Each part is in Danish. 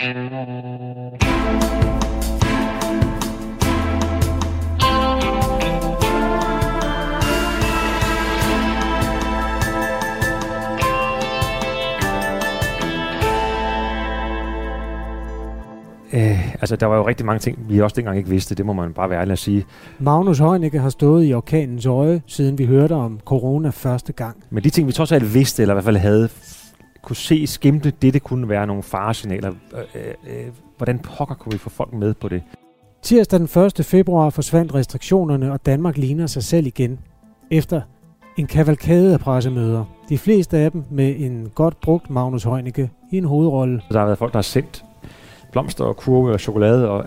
Øh, altså, der var jo rigtig mange ting, vi også dengang ikke vidste. Det må man bare være ærlig at sige. Magnus Heunicke har stået i orkanens øje, siden vi hørte om corona første gang. Men de ting, vi trods alt vidste, eller i hvert fald havde kunne se skimte, det det kunne være nogle faresignaler. Øh, øh, hvordan pokker kunne vi få folk med på det? Tirsdag den 1. februar forsvandt restriktionerne, og Danmark ligner sig selv igen. Efter en kavalkade af pressemøder. De fleste af dem med en godt brugt Magnus Heunicke i en hovedrolle. Der har været folk, der har sendt blomster og kurve og chokolade og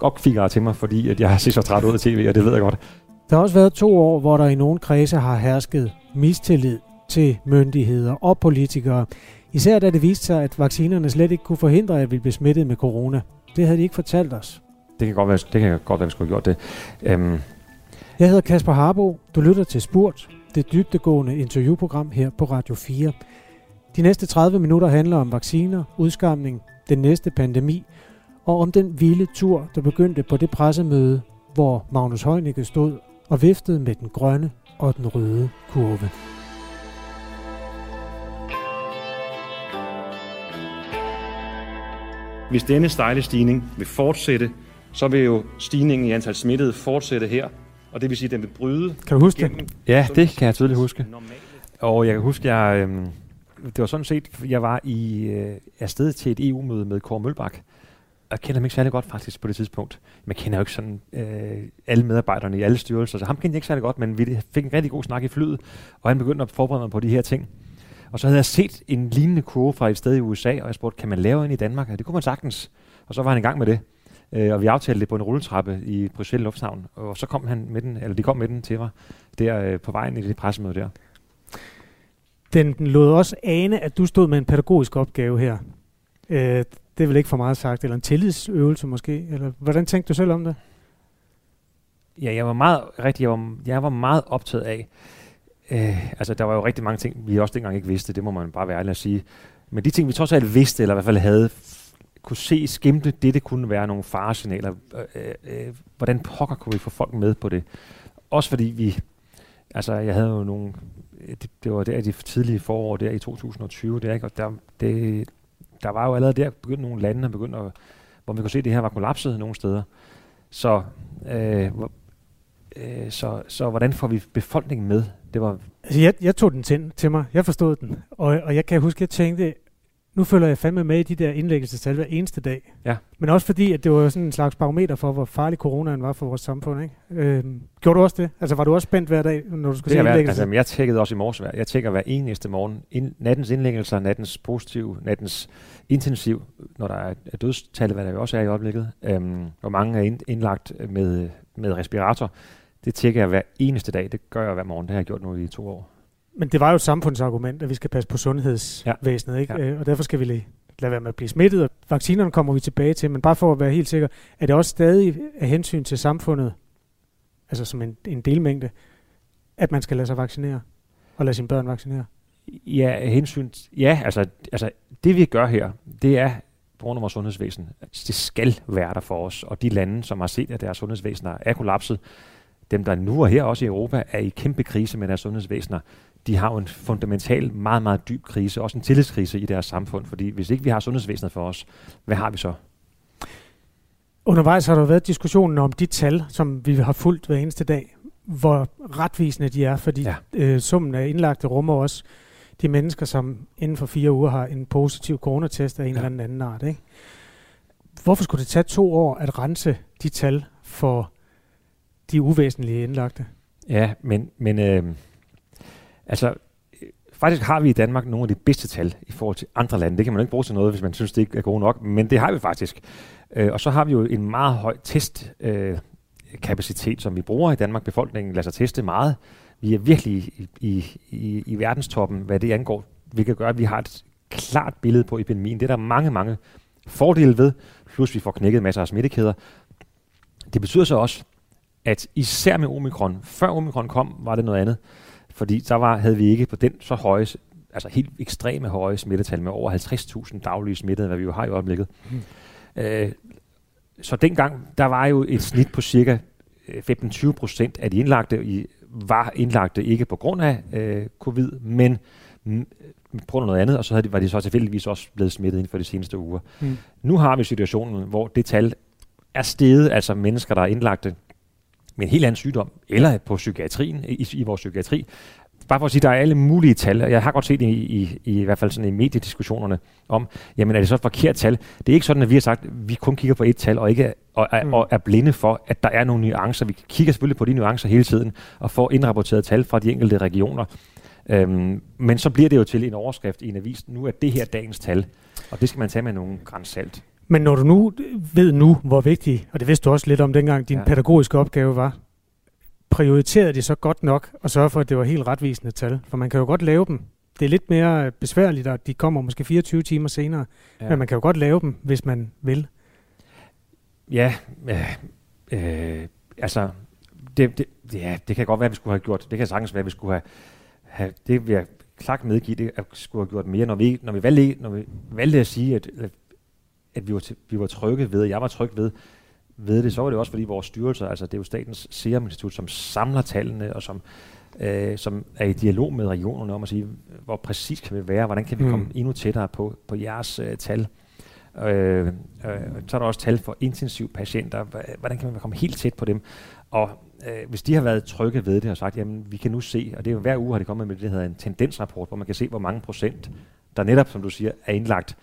opfigere til mig, fordi at jeg har set så træt ud af tv, og det ved jeg godt. Der har også været to år, hvor der i nogle kredse har hersket mistillid til myndigheder og politikere. Især da det viste sig, at vaccinerne slet ikke kunne forhindre, at vi blev smittet med corona. Det havde de ikke fortalt os. Det kan godt være, det kan godt være, at vi skulle have gjort det. Um, Jeg hedder Kasper Harbo. Du lytter til Spurt, det dybtegående interviewprogram her på Radio 4. De næste 30 minutter handler om vacciner, udskamning, den næste pandemi og om den vilde tur, der begyndte på det pressemøde, hvor Magnus Heunicke stod og viftede med den grønne og den røde kurve. Hvis denne stejle stigning vil fortsætte, så vil jo stigningen i antal smittede fortsætte her, og det vil sige, at den vil bryde. Kan du huske det? Ja, det kan jeg tydeligt huske. Og jeg kan huske, jeg, øh, det var sådan set, jeg var i øh, afsted til et EU-møde med Kåre Mølbak. Jeg kender ham ikke særlig godt faktisk på det tidspunkt. Man kender jo ikke sådan øh, alle medarbejderne i alle styrelser, så ham kendte jeg ikke særlig godt, men vi fik en rigtig god snak i flyet, og han begyndte at forberede mig på de her ting. Og så havde jeg set en lignende kurve fra et sted i USA, og jeg spurgte, kan man lave en i Danmark? Og det kunne man sagtens. Og så var han i gang med det. Øh, og vi aftalte det på en rulletrappe i Bruxelles Lufthavn. Og så kom han med den, eller de kom med den til mig, der øh, på vejen i det pressemøde der. Den, den lod også ane, at du stod med en pædagogisk opgave her. Øh, det er vel ikke for meget sagt, eller en tillidsøvelse måske? Eller hvordan tænkte du selv om det? Ja, jeg var meget, rigtig, jeg var, jeg var meget optaget af, øh, altså der var jo rigtig mange ting, vi også dengang ikke vidste, det må man bare være ærlig at sige. Men de ting, vi trods alt vidste, eller i hvert fald havde kunne se skimte, det det kunne være nogle faresignaler. Øh, øh, hvordan pokker kunne vi få folk med på det? Også fordi vi, altså jeg havde jo nogle, det, det var der i de tidlige forår, der i 2020, der, ikke? og der, det, der var jo allerede der begyndt nogle lande, der begyndte at, hvor vi kunne se, at det her var kollapset nogle steder. Så, øh, øh, så, så hvordan får vi befolkningen med? Det var Altså, jeg, jeg tog den til, til mig. Jeg forstod den. Og, og jeg kan huske, at jeg tænkte, nu følger jeg fandme med i de der indlæggelsestal hver eneste dag. Ja. Men også fordi, at det var sådan en slags barometer for, hvor farlig coronaen var for vores samfund. Ikke? Øhm, gjorde du også det? Altså, var du også spændt hver dag, når du skulle det se være, indlæggelsen? altså, jeg tjekkede også i morges. Jeg tjekker hver eneste morgen. Ind, nattens indlæggelser, nattens positiv, nattens intensiv, når der er er dødstal, hvad der jo også er i øjeblikket. Øhm, hvor mange er ind, indlagt med, med respirator. Det tjekker jeg hver eneste dag. Det gør jeg hver morgen. Det har jeg gjort nu i to år. Men det var jo et samfundsargument, at vi skal passe på sundhedsvæsenet, ikke? Ja. Øh, og derfor skal vi lade lade være med at blive smittet. Og vaccinerne kommer vi tilbage til, men bare for at være helt sikker, er det også stadig af hensyn til samfundet, altså som en, en delmængde, at man skal lade sig vaccinere og lade sine børn vaccinere? Ja, hensyn, ja altså, altså det vi gør her, det er på grund af vores sundhedsvæsen. Det skal være der for os, og de lande, som har set, at deres sundhedsvæsener er kollapset, dem der nu og her også i Europa er i kæmpe krise med deres sundhedsvæsener, de har jo en fundamental, meget, meget dyb krise, også en tillidskrise i deres samfund, fordi hvis ikke vi har sundhedsvæsenet for os, hvad har vi så? Undervejs har der været diskussionen om de tal, som vi har fulgt hver eneste dag, hvor retvisende de er, fordi Ja. øh, summen af indlagte rummer også de mennesker, som inden for fire uger har en positiv coronatest af en Ja. eller anden art. Ikke? Hvorfor skulle det tage to år at rense de tal for de uvæsentlige indlagte? Ja, men, men øhm, altså, øh, altså, faktisk har vi i Danmark nogle af de bedste tal i forhold til andre lande. Det kan man jo ikke bruge til noget, hvis man synes, det ikke er gode nok, men det har vi faktisk. Øh, og så har vi jo en meget høj testkapacitet, øh, kapacitet, som vi bruger i Danmark. Befolkningen lader sig teste meget. Vi er virkelig i, i, i, i verdenstoppen, hvad det angår. Vi kan gøre, at vi har et klart billede på epidemien. Det er der mange, mange fordele ved, plus vi får knækket masser af smittekæder. Det betyder så også, at især med omikron, før omikron kom, var det noget andet. Fordi så var, havde vi ikke på den så høje altså helt ekstreme høje smittetal med over 50.000 daglige smittede, hvad vi jo har i øjeblikket. Mm. Øh, så dengang, der var jo et snit på cirka 15-20 øh, procent af de indlagte i, var indlagte ikke på grund af øh, covid, men på grund af noget andet, og så havde de, var de så tilfældigvis også blevet smittet inden for de seneste uger. Mm. Nu har vi situationen, hvor det tal er steget, altså mennesker, der er indlagte med en helt anden sygdom, eller på psykiatrien, i, i vores psykiatri. Bare for at sige, der er alle mulige tal, jeg har godt set i, i, i hvert fald sådan i mediediskussionerne om, jamen er det så et forkert tal? Det er ikke sådan, at vi har sagt, at vi kun kigger på et tal, og ikke og er, mm. og er blinde for, at der er nogle nuancer. Vi kigger selvfølgelig på de nuancer hele tiden, og får indrapporteret tal fra de enkelte regioner. Øhm, men så bliver det jo til en overskrift i en avis. Nu er det her dagens tal, og det skal man tage med nogle grænsalt. Men når du nu ved nu, hvor vigtig, og det vidste du også lidt om dengang, din ja. pædagogiske opgave var, prioriterede de så godt nok at sørge for, at det var helt retvisende tal? For man kan jo godt lave dem. Det er lidt mere besværligt, og de kommer måske 24 timer senere, ja. men man kan jo godt lave dem, hvis man vil. Ja, øh, øh, altså, det, det, ja, det kan godt være, at vi skulle have gjort, det kan sagtens være, at vi skulle have, have det vil jeg klart medgive, det at skulle have gjort mere, når vi, når vi, valgte, når vi valgte at sige, at, at vi, var, vi var trygge ved, jeg var tryg ved, ved det, så var det også fordi vores styrelser, altså det er jo Statens Serum Institut, som samler tallene og som, øh, som er i dialog med regionerne om at sige, hvor præcis kan vi være, hvordan kan vi mm. komme endnu tættere på, på jeres øh, tal. Øh, øh, så er der også tal for intensivpatienter, hvordan kan man komme helt tæt på dem. Og øh, hvis de har været trygge ved det og sagt, jamen vi kan nu se, og det er jo hver uge har de kommet med det, der hedder en tendensrapport, hvor man kan se, hvor mange procent, der netop, som du siger, er indlagt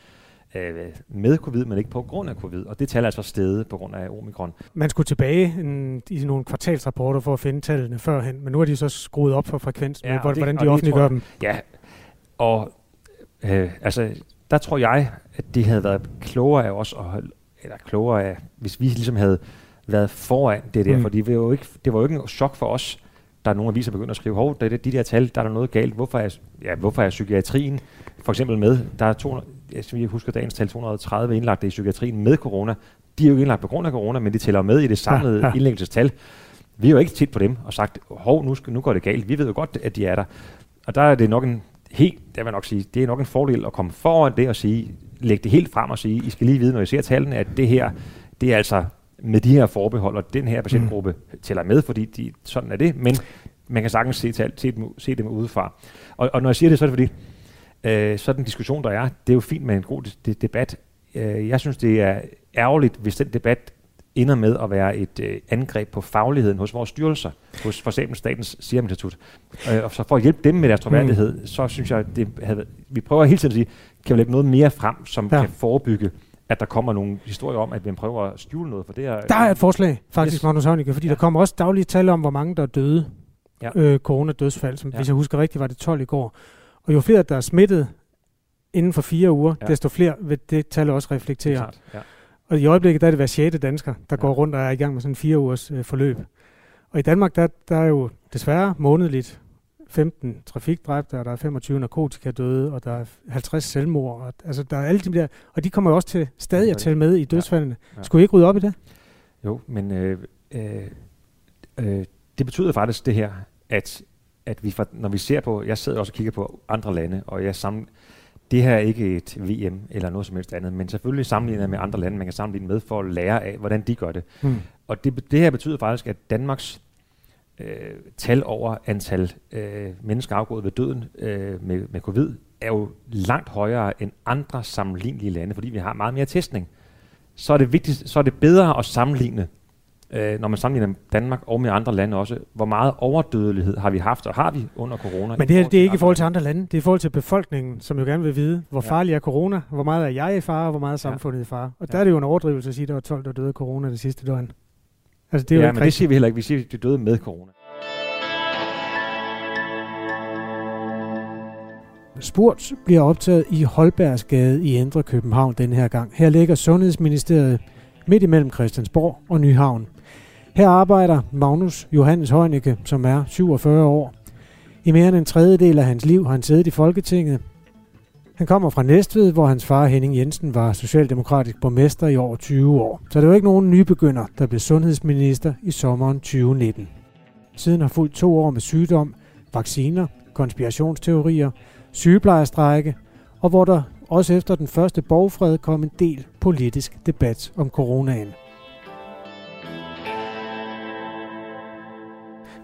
øh, med covid, men ikke på grund af covid. Og det tal er altså steget på grund af omikron. Man skulle tilbage en, i nogle kvartalsrapporter for at finde tallene førhen, men nu er de så skruet op for frekvens, ja, med, det, hvordan de offentliggør dem. Ja, og øh, altså, der tror jeg, at det havde været klogere af os, at, eller klogere af, hvis vi ligesom havde været foran det der, mm. for det var, jo ikke, det var jo ikke en chok for os, der er nogle aviser begyndt at skrive, hov, det, det, de der tal, der er der noget galt. Hvorfor er, ja, hvorfor er psykiatrien for eksempel med? Der er 200, jeg husker dagens tal, 230 indlagte i psykiatrien med corona. De er jo ikke indlagt på grund af corona, men de tæller med i det samlede ja, ja. indlæggelsestal. Vi har jo ikke tit på dem og sagt, hov, nu, skal, nu går det galt. Vi ved jo godt, at de er der. Og der er det nok en helt, det vil nok sige, det er nok en fordel at komme foran det og sige, lægge det helt frem og sige, I skal lige vide, når I ser tallene, at det her, det er altså med de her forbehold, og den her patientgruppe mm. tæller med, fordi de, sådan er det, men man kan sagtens se, tal, se, dem, se dem udefra. Og, og når jeg siger det, så er det fordi, øh, så den diskussion, der er, det er jo fint med en god de, debat. Øh, jeg synes, det er ærgerligt, hvis den debat ender med at være et øh, angreb på fagligheden hos vores styrelser, hos for eksempel Statens Serum Institut. Øh, og så for at hjælpe dem med deres troværdighed, mm. så synes jeg, det havde, vi prøver hele tiden at sige, kan vi lægge noget mere frem, som ja. kan forebygge at der kommer nogle historier om, at man prøver at skjule noget for det her. Der er et forslag, faktisk, yes. Magnus Heunicke, fordi ja. der kommer også daglige tal om, hvor mange der er døde. Ja. Øh, coronadødsfald, som ja. hvis jeg husker rigtigt, var det 12 i går. Og jo flere, der er smittet inden for fire uger, ja. desto flere vil det tal også reflektere. Det ja. Og i øjeblikket der er det hver 6. dansker, der ja. går rundt og er i gang med sådan en fire ugers øh, forløb. Og i Danmark, der, der er jo desværre månedligt 15 trafikdræbte, og der er 25 narkotika døde, og der er 50 selvmord. Og, altså, der er alle de der, og de kommer jo også til stadig at tælle med i dødsfaldene. Ja. Ja. Skulle I ikke rydde op i det? Jo, men øh, øh, øh, det betyder faktisk det her, at, at vi, når vi ser på, jeg sidder også og kigger på andre lande, og jeg sammen, det her er ikke et VM eller noget som helst andet, men selvfølgelig sammenlignet med andre lande, man kan sammenligne med for at lære af, hvordan de gør det. Hmm. Og det, det her betyder faktisk, at Danmarks øh, tal over antal øh, mennesker afgået ved døden øh, med, med covid, er jo langt højere end andre sammenlignelige lande, fordi vi har meget mere testning. Så er det, vigtigt, så er det bedre at sammenligne, øh, når man sammenligner Danmark og med andre lande også, hvor meget overdødelighed har vi haft, og har vi under corona. Men det, her, det er ikke i forhold til andre lande, det er i forhold til befolkningen, som jo gerne vil vide, hvor ja. farlig er corona, hvor meget er jeg i fare, og hvor meget er samfundet ja. i fare. Og ja. der er det jo en overdrivelse at sige, at der var 12, der døde af corona det sidste døgn. Altså, det er ja, jo men det siger vi heller ikke. Vi siger, at de døde med corona. Spurt bliver optaget i Holbergsgade i Indre København den her gang. Her ligger Sundhedsministeriet midt imellem Christiansborg og Nyhavn. Her arbejder Magnus Johannes Heunicke, som er 47 år. I mere end en tredjedel af hans liv har han siddet i Folketinget. Han kommer fra Næstved, hvor hans far Henning Jensen var socialdemokratisk borgmester i over 20 år. Så det var ikke nogen nybegynder, der blev sundhedsminister i sommeren 2019. Siden har fulgt to år med sygdom, vacciner, konspirationsteorier, sygeplejestrække, og hvor der også efter den første borgfred kom en del politisk debat om coronaen.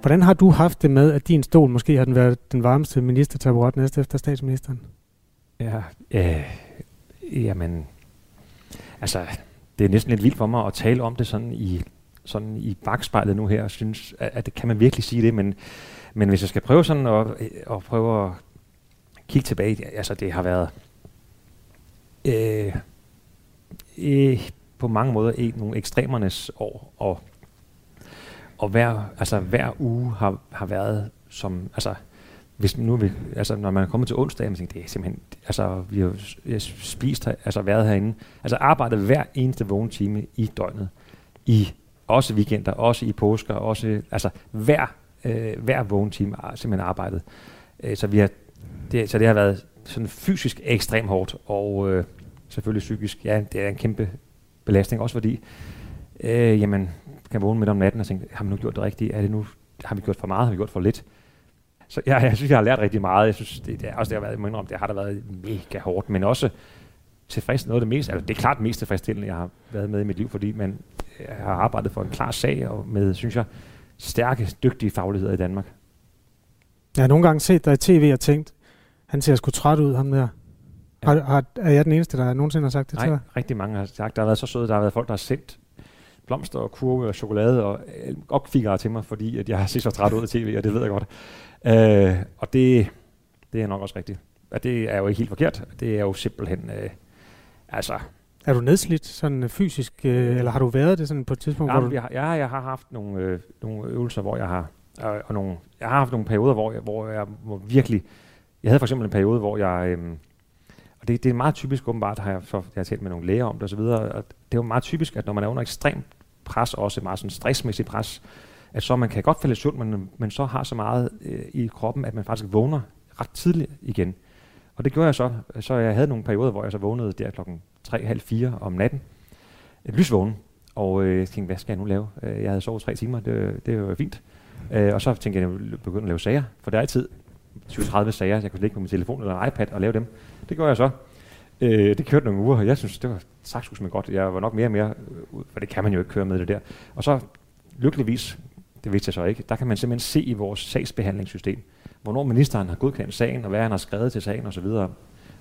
Hvordan har du haft det med, at din stol måske har den været den varmeste ministertaburet næste efter statsministeren? Ja, øh, jamen, altså, det er næsten lidt vildt for mig at tale om det sådan i, sådan i bagspejlet nu her, og synes, at, at kan man virkelig sige det, men, men hvis jeg skal prøve sådan at, at prøve at kigge tilbage, altså det har været øh, øh, på mange måder et, nogle ekstremernes år, og, og hver, altså hver uge har, har været som, altså hvis nu vi, altså når man er kommet til onsdag, man tænker, det er simpelthen, altså vi har spist, altså været herinde, altså arbejdet hver eneste vågen time i døgnet, i også weekender, også i påsker, også, altså hver, øh, hver vågen time har simpelthen arbejdet. Øh, så, vi har, det, så det har været sådan fysisk ekstremt hårdt, og øh, selvfølgelig psykisk, ja, det er en kæmpe belastning, også fordi, øh, jamen, kan vågne midt om natten og tænke, har man nu gjort det rigtigt? Er det nu, har vi gjort for meget? Har vi gjort for lidt? Så ja, jeg synes, jeg har lært rigtig meget. Jeg synes, det, det er også det har været, om, det har da været mega hårdt, men også tilfreds, noget af det mest, altså det er klart mest tilfredsstillende, jeg har været med i mit liv, fordi man jeg har arbejdet for en klar sag, og med, synes jeg, stærke, dygtige fagligheder i Danmark. Jeg har nogle gange set dig i tv og tænkt, han ser sgu træt ud, ham der. Ja. Har, har, er jeg den eneste, der nogensinde har sagt det Nej, til dig? rigtig mange har sagt. Der har været så søde, der har været folk, der har sendt blomster og kurve og chokolade og opfigere til mig, fordi at jeg har set så træt ud i tv, og det ved jeg godt. Øh, og det, det er nok også rigtigt. Og det er jo ikke helt forkert. Det er jo simpelthen, øh, altså... Er du nedslidt sådan øh, fysisk, øh, eller har du været det sådan på et tidspunkt? Ja, hvor du... jeg, har, ja, jeg har haft nogle, øh, nogle øvelser, hvor jeg har, øh, og nogle, jeg har haft nogle perioder, hvor jeg, hvor jeg hvor virkelig, jeg havde for eksempel en periode, hvor jeg, øh, og det, det er meget typisk åbenbart, har jeg, så, jeg har talt med nogle læger om det og så videre, og det er jo meget typisk, at når man er under ekstrem pres, også meget sådan stressmæssigt pres, at så man kan godt falde i søvn, men, men så har så meget øh, i kroppen, at man faktisk vågner ret tidligt igen. Og det gjorde jeg så. Så jeg havde nogle perioder, hvor jeg så vågnede der klokken 3.30 om natten. Et lysvågen. Og øh, jeg tænkte, hvad skal jeg nu lave? Øh, jeg havde sovet tre timer, det, det var fint. Øh, og så tænkte jeg, at jeg begyndte at lave sager, for der er altid 20-30 sager, jeg kunne ligge på min telefon eller en iPad og lave dem. Det gjorde jeg så. Øh, det kørte nogle uger, og jeg synes, det var sagt godt. Jeg var nok mere og mere, øh, for det kan man jo ikke køre med det der. Og så lykkeligvis det vidste jeg så ikke. Der kan man simpelthen se i vores sagsbehandlingssystem, hvornår ministeren har godkendt sagen, og hvad han har skrevet til sagen osv.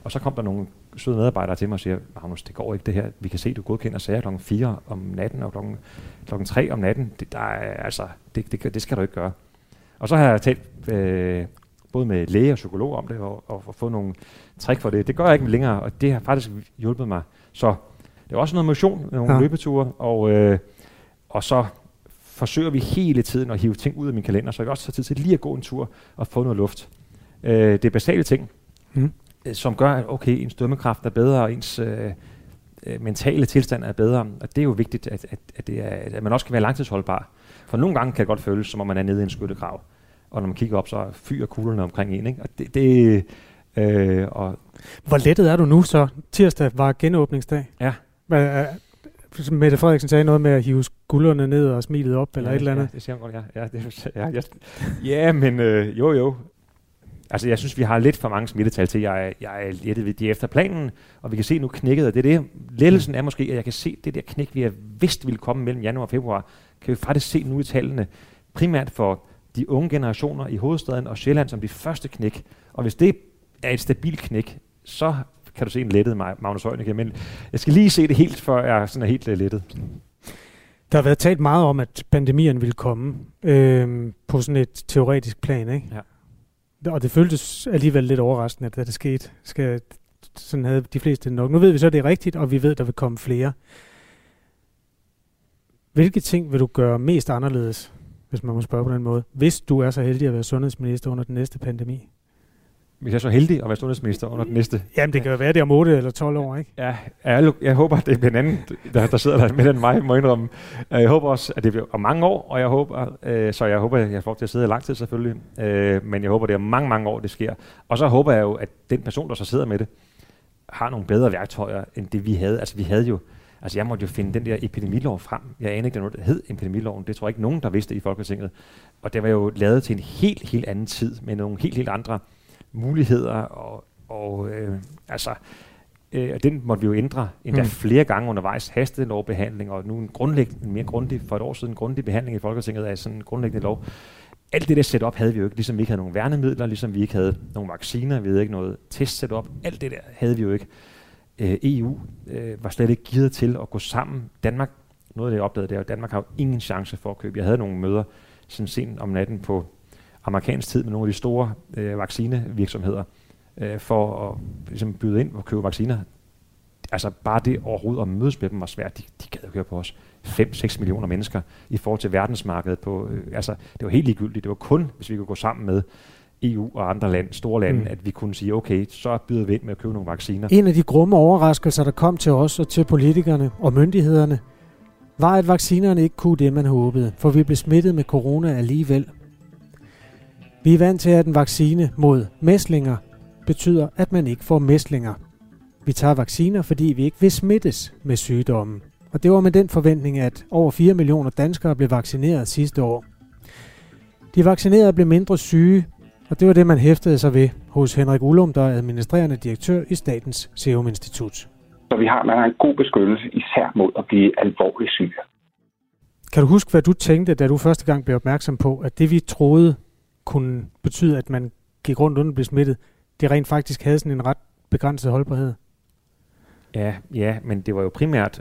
Og så kom der nogle søde medarbejdere til mig og siger, Magnus, det går ikke det her. Vi kan se, du godkender sager klokken 4 om natten og klokken, klokken 3 om natten. Det, der er, altså, det, det, det skal du ikke gøre. Og så har jeg talt øh, både med læge og psykolog om det, og, og, og fået nogle trick for det. Det gør jeg ikke længere, og det har faktisk hjulpet mig. Så det er også noget motion, nogle ja. løbeture, og, øh, og så forsøger vi hele tiden at hive ting ud af min kalender, så jeg også har tid til lige at gå en tur og få noget luft. Øh, det er basale ting, mm. øh, som gør, at okay, ens dømmekraft er bedre, og ens øh, øh, mentale tilstand er bedre. Og det er jo vigtigt, at, at, at, det er, at man også kan være langtidsholdbar. For nogle gange kan det godt føles, som om man er nede i en skyttegrav. Og når man kigger op, så fyrer kuglerne omkring en. Ikke? Og det, det, øh, og Hvor lettet er du nu så? Tirsdag var genåbningsdag. Ja. Hvad, Mette Frederiksen sagde noget med at hive skuldrene ned og smilet op, eller ja, et eller andet. Ja, det siger godt, ja. Ja, det, ja, ja, ja men øh, jo, jo. Altså, jeg synes, vi har lidt for mange smittetal til. Jeg, jeg er lettet ved de efter planen, og vi kan se nu knækket, og det er det. Lettelsen er måske, at jeg kan se det der knæk, vi har vidst ville komme mellem januar og februar, kan vi faktisk se nu i tallene, primært for de unge generationer i hovedstaden og Sjælland som de første knæk. Og hvis det er et stabilt knæk, så kan du se en lettet Magnus Heunicke, men jeg skal lige se det helt, før jeg sådan er helt uh, lettet. Der har været talt meget om, at pandemien ville komme øh, på sådan et teoretisk plan, ikke? Ja. Og det føltes alligevel lidt overraskende, at det skete. Skal, sådan havde de fleste nok. Nu ved vi så, at det er rigtigt, og vi ved, at der vil komme flere. Hvilke ting vil du gøre mest anderledes, hvis man må spørge på den måde, hvis du er så heldig at være sundhedsminister under den næste pandemi? hvis jeg er så heldig at være sundhedsminister under den næste. Jamen, det kan jo være, det om 8 eller 12 år, ikke? Ja, jeg, jeg håber, at det er en anden, der, der sidder der med den mig, må indrømme. Jeg håber også, at det bliver om mange år, og jeg håber, øh, så jeg håber, at jeg får til at sidde i lang tid selvfølgelig, øh, men jeg håber, det er mange, mange år, det sker. Og så håber jeg jo, at den person, der så sidder med det, har nogle bedre værktøjer, end det vi havde. Altså, vi havde jo, altså jeg måtte jo finde den der epidemilov frem. Jeg anede ikke, der hed epidemiloven. Det tror jeg ikke nogen, der vidste i Folketinget. Og det var jo lavet til en helt, helt anden tid, med nogle helt, helt andre muligheder, og, og øh, altså, øh, den måtte vi jo ændre endda mm. flere gange undervejs, hastelovbehandling, og nu en, grundlæggende, en mere grundig, for et år siden, en grundig behandling i Folketinget af sådan en grundlæggende lov. Alt det der setup havde vi jo ikke, ligesom vi ikke havde nogen værnemidler, ligesom vi ikke havde nogen vacciner, vi havde ikke noget test setup, alt det der havde vi jo ikke. Øh, EU øh, var slet ikke givet til at gå sammen. Danmark, noget af det jeg opdagede, det er, at Danmark har jo ingen chance for at købe. Jeg havde nogle møder sådan sent om natten på amerikansk tid med nogle af de store øh, vaccinevirksomheder, øh, for at ligesom, byde ind og købe vacciner. Altså bare det overhovedet at mødes med dem var svært. De, de gad jo køre på os. 5-6 millioner mennesker i forhold til verdensmarkedet. På, øh, altså, det var helt ligegyldigt. Det var kun, hvis vi kunne gå sammen med EU og andre land, store lande, mm. at vi kunne sige, okay, så byder vi ind med at købe nogle vacciner. En af de grumme overraskelser, der kom til os og til politikerne og myndighederne, var, at vaccinerne ikke kunne det, man håbede, for vi blev smittet med corona alligevel. Vi er vant til, at en vaccine mod mæslinger betyder, at man ikke får mæslinger. Vi tager vacciner, fordi vi ikke vil smittes med sygdommen. Og det var med den forventning, at over 4 millioner danskere blev vaccineret sidste år. De vaccinerede blev mindre syge, og det var det, man hæftede sig ved hos Henrik Ullum, der er administrerende direktør i Statens Serum Institut. Så vi har, man har en god beskyttelse, især mod at blive alvorligt syg. Kan du huske, hvad du tænkte, da du første gang blev opmærksom på, at det vi troede kunne betyde, at man gik rundt uden at blive smittet, det rent faktisk havde sådan en ret begrænset holdbarhed? Ja, ja, men det var jo primært,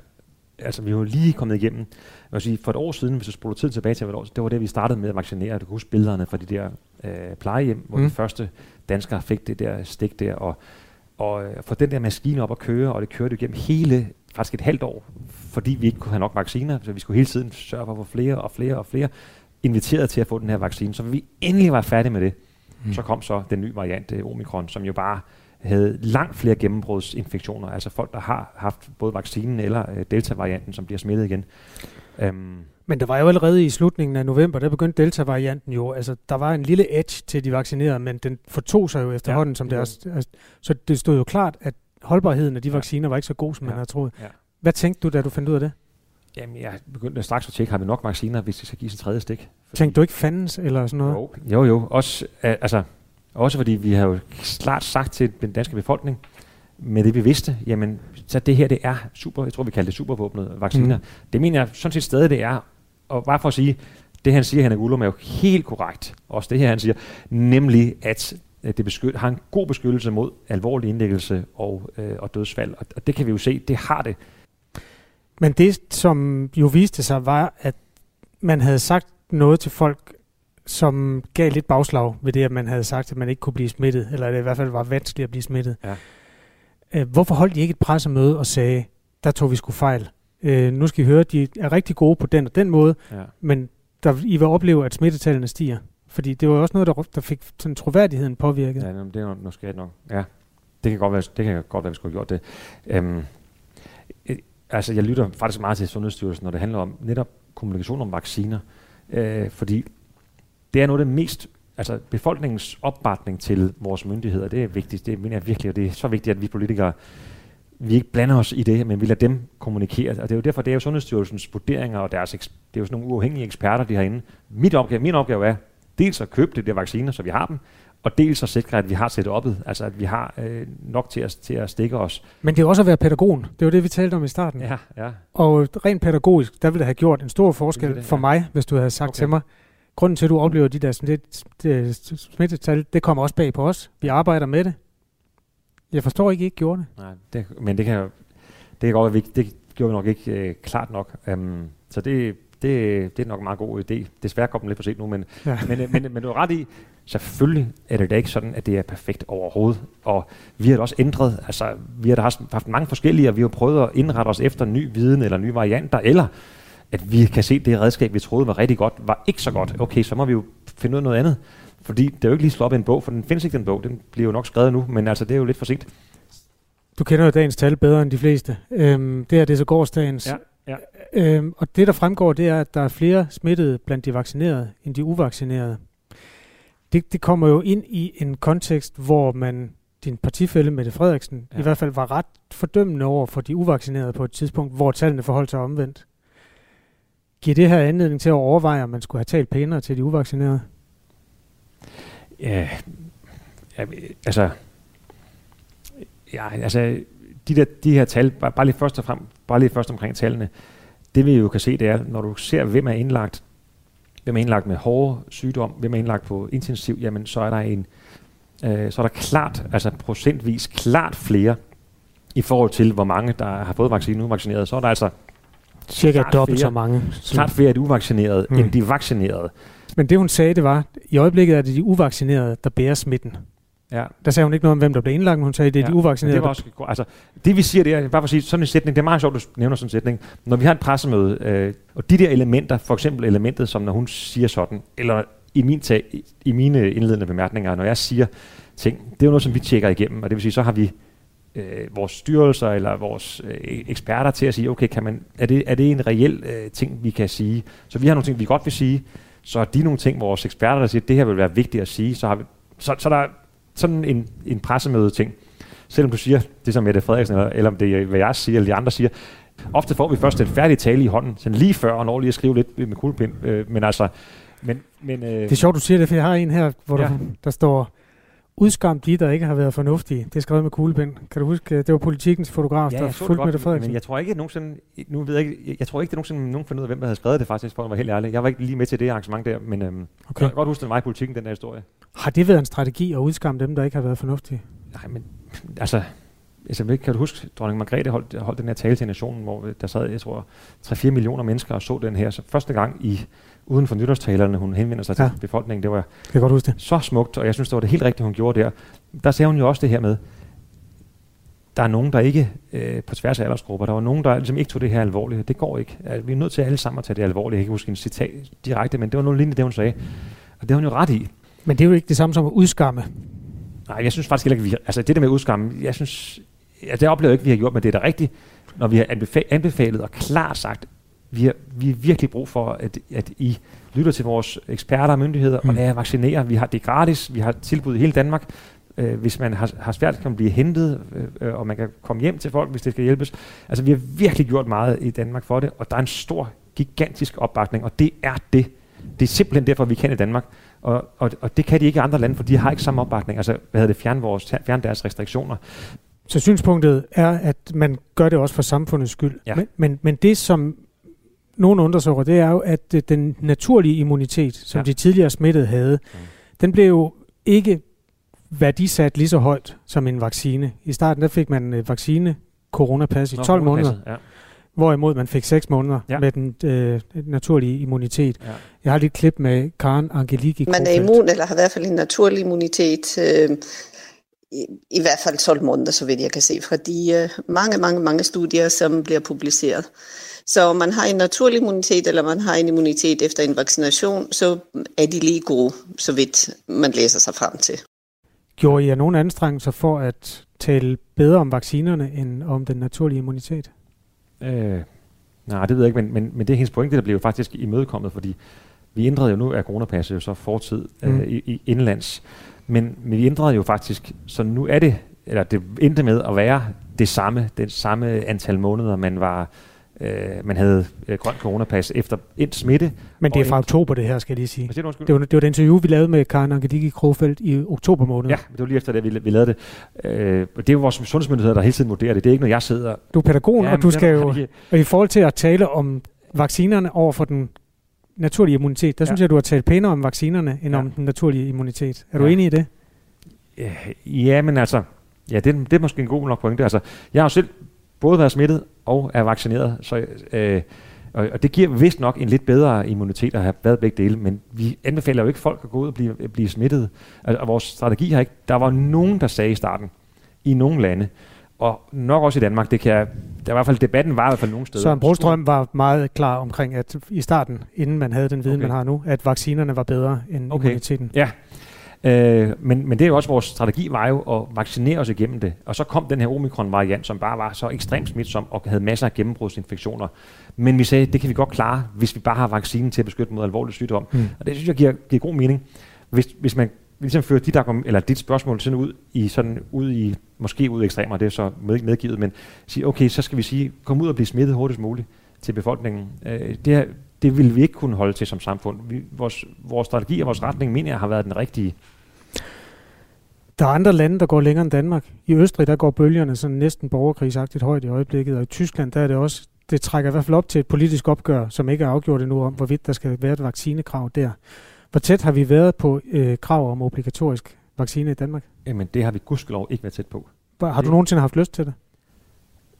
altså vi var jo lige kommet igennem, jeg sige, for et år siden, hvis du spoler tiden tilbage til et år, det var det, vi startede med at vaccinere. Du kan huske billederne fra de der øh, plejehjem, hvor mm. de første danskere fik det der stik der, og, og øh, få den der maskine op at køre, og det kørte igennem hele, faktisk et halvt år, fordi vi ikke kunne have nok vacciner, så vi skulle hele tiden sørge for at få flere og flere og flere inviteret til at få den her vaccine. Så vi endelig var færdige med det, mm. så kom så den nye variant, øh, Omikron, som jo bare havde langt flere gennembrudsinfektioner, altså folk, der har haft både vaccinen eller øh, delta-varianten, som bliver smittet igen. Um, men der var jo allerede i slutningen af november, der begyndte Delta-varianten jo, altså der var en lille edge til de vaccinerede, men den fortog sig jo efterhånden, ja, som det er. Altså, så det stod jo klart, at holdbarheden af de vacciner var ikke så god, som ja. man havde troet. Ja. Hvad tænkte du, da du fandt ud af det? Jamen, jeg begyndte straks at tjekke, har vi nok vacciner, hvis det skal give en tredje stik? Fordi... Tænkte du ikke fandens eller sådan noget? Jo, jo. jo. Også, altså, også fordi vi har jo klart sagt til den danske befolkning, med det vi vidste, jamen, så det her, det er super, jeg tror vi kalder det supervåbnet vacciner. Mm. Det mener jeg sådan set stadig, det er. Og bare for at sige, det han siger, Henrik Ullum, er jo helt korrekt. Også det her, han siger, nemlig at det beskyt, har en god beskyttelse mod alvorlig indlæggelse og, øh, og dødsfald. Og, og det kan vi jo se, det har det. Men det, som jo viste sig, var, at man havde sagt noget til folk, som gav lidt bagslag ved det, at man havde sagt, at man ikke kunne blive smittet, eller at det i hvert fald var vanskeligt at blive smittet. Ja. Øh, hvorfor holdt de ikke et pressemøde og sagde, der tog vi sgu fejl? Øh, nu skal I høre, de er rigtig gode på den og den måde, ja. men der, I vil opleve, at smittetallene stiger. Fordi det var også noget, der, der fik sådan troværdigheden påvirket. Ja, det er måske nok. Ja, det kan godt være, det kan godt være, vi skulle have gjort det. Øhm, altså, jeg lytter faktisk meget til Sundhedsstyrelsen, når det handler om netop kommunikation om vacciner. Øh, fordi det er noget af det mest altså befolkningens opbakning til vores myndigheder, det er vigtigt. Det mener jeg virkelig, og det er så vigtigt, at vi politikere vi ikke blander os i det, men vi lader dem kommunikere. Og det er jo derfor, det er jo Sundhedsstyrelsens vurderinger, og deres, det er jo sådan nogle uafhængige eksperter, de har inde. Mit opgave, min opgave er dels at købe det der vacciner, så vi har dem, og dels at sikre, at vi har set oppet, altså at vi har øh, nok til at, til at stikke os. Men det er også at være pædagogen. Det var det, vi talte om i starten. Ja, ja. Og rent pædagogisk, der ville det have gjort en stor forskel det, for ja. mig, hvis du havde sagt okay. til mig, grunden til, at du oplever de der smittetal, det kommer også bag på os. Vi arbejder med det. Jeg forstår ikke, I ikke gjorde det. Nej, det, men det kan det kan godt være, det gjorde vi nok ikke øh, klart nok. Um, så det, det, det er nok en meget god idé. Desværre kommer den lidt for sent nu, men, ja. men, men, men, men du er ret i, selvfølgelig er det da ikke sådan, at det er perfekt overhovedet. Og vi har da også ændret, altså vi har da haft mange forskellige, og vi har prøvet at indrette os efter ny viden eller nye varianter, eller at vi kan se, at det redskab, vi troede var rigtig godt, var ikke så godt. Okay, så må vi jo finde ud af noget andet. Fordi det er jo ikke lige op i en bog, for den findes ikke den bog. Den bliver jo nok skrevet nu, men altså det er jo lidt for sent. Du kender jo dagens tal bedre end de fleste. Øhm, det er det så gårdsdagens. Ja, ja. Øhm, og det, der fremgår, det er, at der er flere smittede blandt de vaccinerede end de uvaccinerede. Det, det kommer jo ind i en kontekst, hvor man din partifælde Mette Frederiksen ja. i hvert fald var ret fordømmende over for de uvaccinerede på et tidspunkt, hvor tallene forholdt sig omvendt. Giver det her anledning til at overveje, om man skulle have talt pænere til de uvaccinerede? Ja, Ja, altså, ja, altså de, der, de her tal, bare, bare lige først og frem, bare lige først omkring tallene, det vi jo kan se, det er, når du ser, hvem er indlagt, hvem er indlagt med hårde sygdom, hvem er indlagt på intensiv, jamen så er der en, øh, så er der klart, altså procentvis klart flere i forhold til, hvor mange, der har fået vaccinen uvaccineret, så er der altså Cirka dobbelt så mange. klart flere af de uvaccinerede, mm. end de vaccinerede. Men det hun sagde, det var, i øjeblikket er det de uvaccinerede, der bærer smitten. Ja. Der sagde hun ikke noget om, hvem der blev indlagt, men hun sagde, det er ja, de uvaccinerede. Det, var også, altså, det vi siger, det er, bare for at sige, sådan en sætning, det er meget sjovt, at du nævner sådan en sætning. Når vi har et pressemøde, øh, og de der elementer, for eksempel elementet, som når hun siger sådan, eller i, min tag, i mine indledende bemærkninger, når jeg siger ting, det er jo noget, som vi tjekker igennem, og det vil sige, så har vi øh, vores styrelser eller vores øh, eksperter til at sige, okay, kan man, er, det, er det en reel øh, ting, vi kan sige? Så vi har nogle ting, vi godt vil sige, så er de nogle ting, vores eksperter, der siger, at det her vil være vigtigt at sige, så, har vi, så, så der er sådan en, en pressemøde ting. Selvom du siger, det som Mette Frederiksen, eller, eller om det er, hvad jeg siger, eller de andre siger, ofte får vi først en færdig tale i hånden, sådan lige før, og når lige at skrive lidt med kuglepind. Øh, men altså, men, men, øh, det er sjovt, du siger det, for jeg har en her, hvor ja. der, der står, Udskam de, der ikke har været fornuftige. Det er skrevet med kuglepind. Kan du huske, det var politikens fotograf, ja, der fulgte med det Frederiksen. Men jeg tror ikke, nogensinde, nu ved jeg, ikke, jeg tror ikke, det nogensinde nogen fandt ud af, hvem der havde skrevet det faktisk, for at være helt ærlig. Jeg var ikke lige med til det arrangement der, men øhm, okay. jeg kan godt huske, det var i politikken, den der historie. Har det været en strategi at udskamme dem, der ikke har været fornuftige? Nej, men altså, altså kan du huske, dronning Margrethe holdt, holdt den her tale til nationen, hvor der sad, jeg tror, 3-4 millioner mennesker og så den her. Så første gang i uden for nytårstalerne, hun henvender sig ja. til befolkningen. Det var jeg godt huske det. så smukt, og jeg synes, det var det helt rigtige, hun gjorde der. Der sagde hun jo også det her med, der er nogen, der ikke øh, på tværs af aldersgrupper, der var nogen, der ligesom ikke tog det her alvorligt. Det går ikke. Altså, vi er nødt til alle sammen at tage det alvorligt. Jeg kan ikke huske en citat direkte, men det var noget lignende, det hun sagde. Og det har hun jo ret i. Men det er jo ikke det samme som at udskamme. Nej, jeg synes faktisk ikke, at vi... Altså det der med at udskamme, jeg synes... Ja, det oplever jeg ikke, vi har gjort, men det er da rigtigt, når vi har anbefalet og klart sagt, vi har, vi har virkelig brug for, at, at I lytter til vores eksperter og myndigheder mm. og at vaccinere. Vi har det gratis, vi har tilbud i hele Danmark. Øh, hvis man har, har svært, kan man blive hentet, øh, og man kan komme hjem til folk, hvis det skal hjælpes. Altså, vi har virkelig gjort meget i Danmark for det, og der er en stor, gigantisk opbakning, og det er det. Det er simpelthen derfor, vi kan i Danmark. Og, og, og det kan de ikke i andre lande, for de har ikke samme opbakning. Altså, hvad hedder det, fjerne, vores, fjerne deres restriktioner. Så synspunktet er, at man gør det også for samfundets skyld. Ja. Men, men, men det, som nogen undrer sig over, det er jo, at øh, den naturlige immunitet, som ja. de tidligere smittede havde, mm. den blev jo ikke værdisat lige så højt som en vaccine. I starten der fik man vaccine, coronapas i Nå, 12 måneder, ja. hvorimod man fik 6 måneder ja. med den øh, naturlige immunitet. Ja. Jeg har lige et klip med Karen Angeliki. Man er immun, eller har i hvert fald en naturlig immunitet, øh, i, i hvert fald 12 måneder, så vidt jeg kan se, fra de øh, mange, mange, mange studier, som bliver publiceret. Så om man har en naturlig immunitet, eller man har en immunitet efter en vaccination, så er de lige gode, så vidt man læser sig frem til. Gjorde I nogen anstrengelser for at tale bedre om vaccinerne, end om den naturlige immunitet? Øh, nej, det ved jeg ikke, men, men, men det er hendes pointe, der blev jo faktisk imødekommet, fordi vi ændrede jo nu, at coronapasset jo så fortid øh, mm. i, i indlands, men, men vi ændrede jo faktisk, så nu er det, eller det endte med at være det samme, det samme antal måneder, man var øh, man havde øh, grønt coronapas efter en smitte. Men det er fra oktober det her, skal jeg lige sige. Det var, det var det interview, vi lavede med Karen Angediki Krofeldt i oktober måned. Ja, det var lige efter det, vi, vi lavede det. Øh, det er jo vores sundhedsmyndigheder, der hele tiden vurderer det. Det er ikke, når jeg sidder... Du er pædagog, ja, og du skal jo... Og i forhold til at tale om vaccinerne over for den naturlige immunitet, der ja. synes jeg, du har talt pænere om vaccinerne, end ja. om den naturlige immunitet. Er ja. du enig i det? Ja, men altså... Ja, det, det er måske en god nok pointe. Altså, jeg har jo selv både været smittet og er vaccineret. Så, øh, og, og det giver vist nok en lidt bedre immunitet at have været begge dele, men vi anbefaler jo ikke folk at gå ud og blive, blive smittet. Altså, og vores strategi har ikke... Der var nogen, der sagde i starten, i nogle lande, og nok også i Danmark, det kan jeg, der i hvert fald debatten var i hvert fald nogle steder. Så Brostrøm var meget klar omkring, at i starten, inden man havde den viden, okay. man har nu, at vaccinerne var bedre end okay. immuniteten. Ja, Øh, men, men det er jo også vores strategi var jo at vaccinere os igennem det. Og så kom den her omikron-variant, som bare var så ekstremt smitsom og havde masser af gennembrudsinfektioner. Men vi sagde, det kan vi godt klare, hvis vi bare har vaccinen til at beskytte mod alvorlig sygdom. Mm. Og det synes jeg giver, giver god mening. Hvis, hvis man ligesom fører dit, eller dit spørgsmål sådan ud i, sådan ud i, måske ud i ekstremer, det er så medgivet, men sige, okay, så skal vi sige, kom ud og blive smittet hurtigst muligt til befolkningen. Øh, det, det vil vi ikke kunne holde til som samfund. Vi, vores, vores strategi og vores retning, mener jeg, har været den rigtige. Der er andre lande, der går længere end Danmark. I Østrig, der går bølgerne sådan næsten borgerkrigsagtigt højt i øjeblikket, og i Tyskland, der er det også, det trækker i hvert fald op til et politisk opgør, som ikke er afgjort endnu om, hvorvidt der skal være et vaccinekrav der. Hvor tæt har vi været på øh, krav om obligatorisk vaccine i Danmark? Jamen, det har vi gudskelov ikke været tæt på. Har du nogensinde haft lyst til det?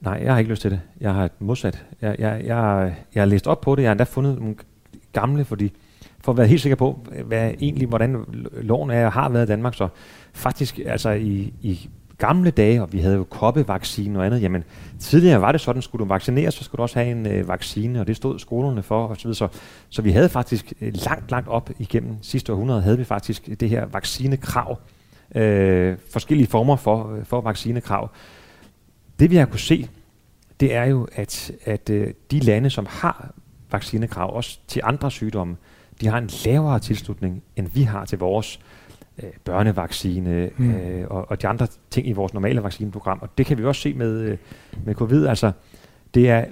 Nej, jeg har ikke lyst til det. Jeg har modsat. Jeg, jeg, jeg, jeg har læst op på det. Jeg har endda fundet nogle gamle, fordi for at være helt sikker på, hvad egentlig, hvordan loven er og har været i Danmark. Så faktisk, altså i, i gamle dage, og vi havde jo koppevaccine og andet, jamen tidligere var det sådan, skulle du vaccinere, så skulle du også have en øh, vaccine, og det stod skolerne for og så videre. Så, så vi havde faktisk øh, langt, langt op igennem sidste århundrede, havde vi faktisk det her vaccinekrav, øh, forskellige former for, øh, for vaccinekrav. Det vi har kunne se, det er jo, at, at øh, de lande, som har vaccinekrav, også til andre sygdomme, de har en lavere tilslutning, end vi har til vores øh, børnevaccine mm. øh, og, og de andre ting i vores normale vaccineprogram. Og det kan vi også se med, øh, med covid. Altså, det er,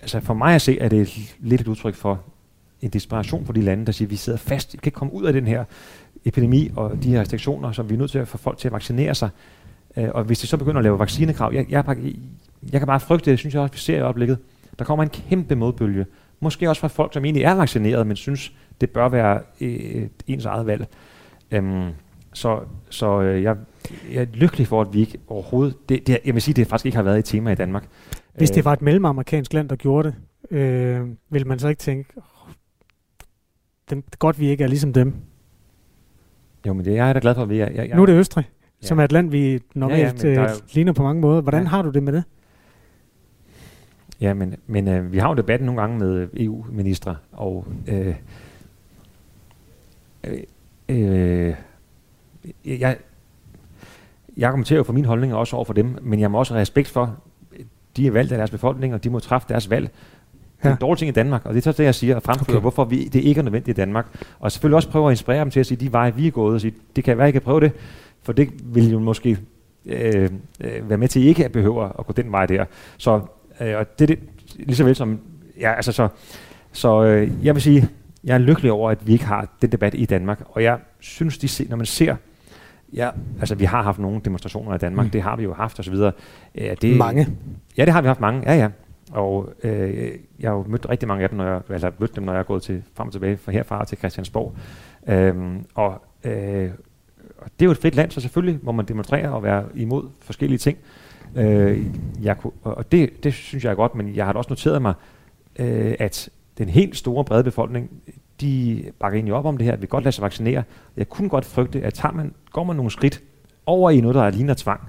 altså for mig at se, at det er lidt et udtryk for en desperation for de lande, der siger, at vi sidder fast, vi kan ikke komme ud af den her epidemi og de her restriktioner, som vi er nødt til at få folk til at vaccinere sig. Øh, og hvis de så begynder at lave vaccinekrav, jeg, jeg, jeg, jeg kan bare frygte, det synes jeg også, vi ser i øjeblikket, der kommer en kæmpe modbølge. Måske også fra folk, som egentlig er vaccineret, men synes, det bør være øh, ens eget valg. Øhm, så så øh, jeg, jeg er lykkelig for, at vi ikke overhovedet... Det, det, jeg vil sige, det faktisk ikke har været et tema i Danmark. Hvis det øh, var et mellemamerikansk land, der gjorde det, øh, vil man så ikke tænke, oh, det er godt, vi ikke er ligesom dem? Jo, men det jeg er jeg da glad for, at vi er. Jeg, jeg, nu er det Østrig, ja. som er et land, vi normalt ja, ja, øh, ligner på mange måder. Hvordan ja. har du det med det? Ja, men, men øh, vi har jo debatten nogle gange med EU-ministre, og øh, øh, jeg, jeg kommenterer jo for min holdning også over for dem, men jeg må også have respekt for, de er valgt af deres befolkning, og de må træffe deres valg. Det er en dårlig ting i Danmark, og det er så det, jeg siger, og fremfører, okay. hvorfor vi, det ikke er nødvendigt i Danmark. Og selvfølgelig også prøve at inspirere dem til at sige, de veje, vi er gået, og sige, det kan være, I kan prøve det, for det vil jo måske øh, øh, være med til, at I ikke behøver at gå den vej der. Så øh, og det er det, lige så vel som, ja, altså så, så øh, jeg vil sige, jeg er lykkelig over, at vi ikke har den debat i Danmark, og jeg synes, de, når man ser Ja, altså vi har haft nogle demonstrationer i Danmark, mm. det har vi jo haft osv. Ja, det, mange? Ja, det har vi haft mange, ja ja. Og øh, jeg har jo mødt rigtig mange af dem, når jeg, eller mødt dem, når jeg er gået til, frem og tilbage fra herfra til Christiansborg. Øhm, og, øh, og det er jo et frit land, så selvfølgelig må man demonstrere og være imod forskellige ting. Øh, jeg kunne, og det, det synes jeg er godt, men jeg har da også noteret mig, øh, at den helt store brede befolkning, de bakker egentlig op om det her, vil godt lade sig vaccinere. Jeg kunne godt frygte, at tager man, går man nogle skridt over i noget, der ligner tvang,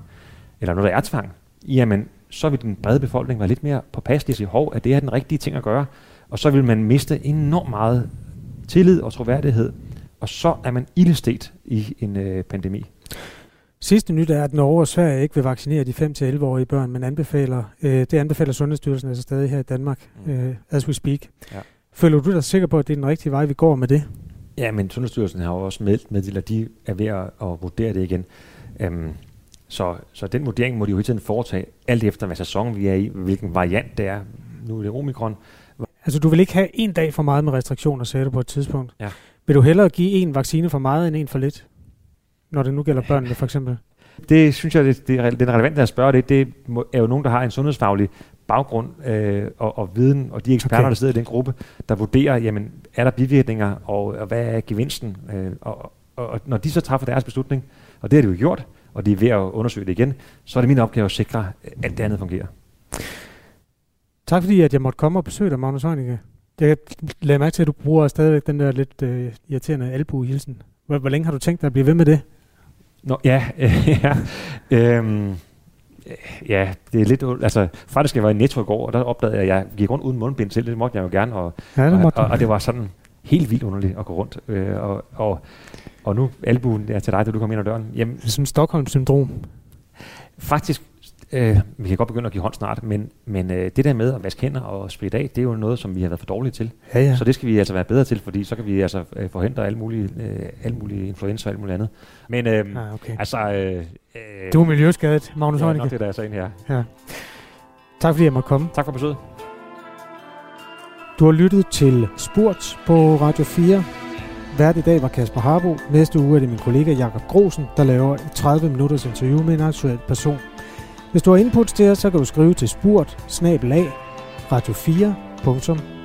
eller noget, der er tvang, jamen, så vil den brede befolkning være lidt mere påpasselig og sige, hov, at det er den rigtige ting at gøre, og så vil man miste enormt meget tillid og troværdighed, og så er man ildestet i en øh, pandemi. Sidste nyt er, at Norge og Sverige ikke vil vaccinere de 5-11-årige børn, men anbefaler, øh, det anbefaler Sundhedsstyrelsen altså stadig her i Danmark, mm. øh, as we speak. Ja. Føler du dig sikker på, at det er den rigtige vej, vi går med det? Ja, men Sundhedsstyrelsen har jo også meldt med, at de er ved at, at vurdere det igen. Um, så, så den vurdering må de jo hele tiden foretage, alt efter hvad sæson vi er i, hvilken variant det er. Nu er det omikron. Altså du vil ikke have en dag for meget med restriktioner, sagde du på et tidspunkt. Ja. Vil du hellere give en vaccine for meget end en for lidt? Når det nu gælder børnene for eksempel. Det synes jeg, det, det, er, det er relevant at spørge det. Det er jo nogen, der har en sundhedsfaglig baggrund øh, og, og viden, og de eksperter, okay. der sidder i den gruppe, der vurderer, jamen, er der bivirkninger, og, og hvad er gevinsten? Øh, og, og, og når de så træffer deres beslutning, og det har de jo gjort, og de er ved at undersøge det igen, så er det min opgave at sikre, at det andet fungerer. Tak fordi, at jeg måtte komme og besøge dig, Magnus Heunicke. Jeg lader mærke til, at du bruger stadigvæk den der lidt øh, irriterende albu-hilsen. Hvor, hvor længe har du tænkt dig at blive ved med det? Nå, ja, ja. Øhm, ja, det er lidt... Altså, faktisk jeg var i Netto i går, og der opdagede jeg, at jeg gik rundt uden mundbind selv. Det måtte jeg jo gerne. Og, ja, det og, og, og, det var sådan helt vildt underligt at gå rundt. Øh, og, og, og nu albuen er til dig, da du kommer ind ad døren. Jamen, det er sådan Stockholm-syndrom. Faktisk Øh, vi kan godt begynde at give hånd snart, men, men øh, det der med at vaske hænder og spritte af, det er jo noget, som vi har været for dårlige til. Ja, ja. Så det skal vi altså være bedre til, fordi så kan vi altså øh, forhindre alle mulige, øh, alle mulige influenza og alt muligt andet. Men øh, ah, okay. altså... Øh, øh, du er miljøskadet, Magnus Ja, nok det der er sagen her. Ja. Tak fordi jeg måtte komme. Tak for besøget. Du har lyttet til Spurt på Radio 4. Vært i dag var Kasper Harbo. Næste uge er det min kollega Jakob Grosen, der laver et 30 minutters interview med en aktuel person. Hvis du har input til os, så kan du skrive til spurt radio4